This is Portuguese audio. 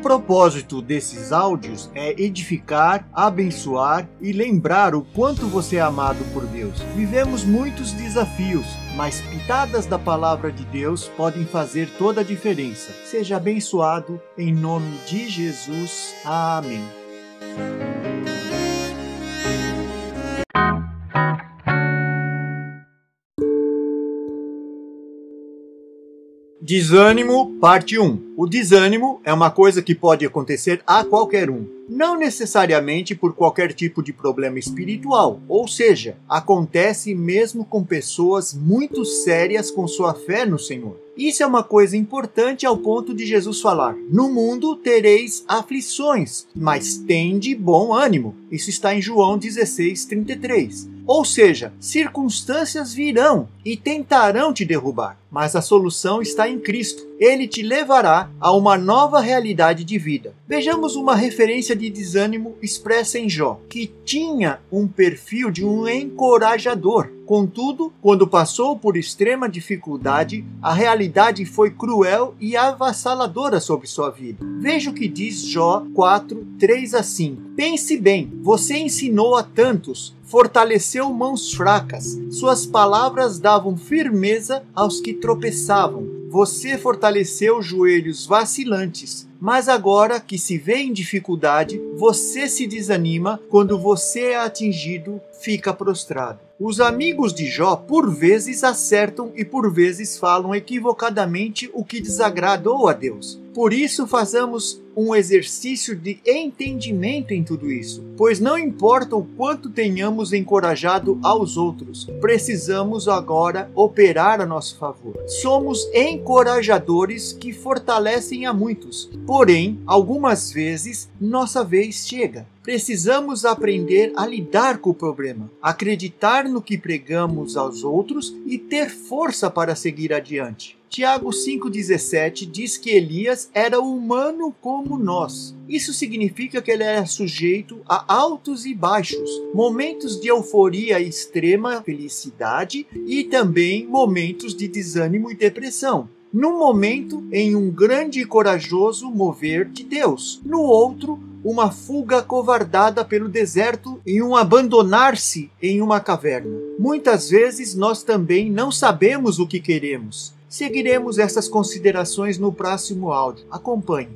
propósito desses áudios é edificar, abençoar e lembrar o quanto você é amado por Deus. Vivemos muitos desafios, mas pitadas da palavra de Deus podem fazer toda a diferença. Seja abençoado em nome de Jesus. Amém. Desânimo, parte 1. O desânimo é uma coisa que pode acontecer a qualquer um, não necessariamente por qualquer tipo de problema espiritual, ou seja, acontece mesmo com pessoas muito sérias com sua fé no Senhor. Isso é uma coisa importante ao ponto de Jesus falar: No mundo tereis aflições, mas tende bom ânimo. Isso está em João 16, 33. Ou seja, circunstâncias virão e tentarão te derrubar, mas a solução está em Cristo. Ele te levará a uma nova realidade de vida. Vejamos uma referência de desânimo expressa em Jó, que tinha um perfil de um encorajador. Contudo, quando passou por extrema dificuldade, a realidade foi cruel e avassaladora sobre sua vida. Veja o que diz Jó 4, 3 a 5. Pense bem, você ensinou a tantos, fortaleceu mãos fracas, suas palavras davam firmeza aos que tropeçavam. Você fortaleceu joelhos vacilantes, mas agora que se vê em dificuldade, você se desanima quando você é atingido, fica prostrado. Os amigos de Jó por vezes acertam e por vezes falam equivocadamente o que desagradou a Deus. Por isso, façamos um exercício de entendimento em tudo isso, pois não importa o quanto tenhamos encorajado aos outros, precisamos agora operar a nosso favor. Somos encorajadores que fortalecem a muitos, porém, algumas vezes nossa vez chega. Precisamos aprender a lidar com o problema, acreditar no que pregamos aos outros e ter força para seguir adiante. Tiago 5,17 diz que Elias era humano como nós. Isso significa que ele era sujeito a altos e baixos, momentos de euforia e extrema felicidade e também momentos de desânimo e depressão num momento em um grande e corajoso mover de Deus, no outro, uma fuga covardada pelo deserto e um abandonar-se em uma caverna. Muitas vezes nós também não sabemos o que queremos. Seguiremos essas considerações no próximo áudio. Acompanhe.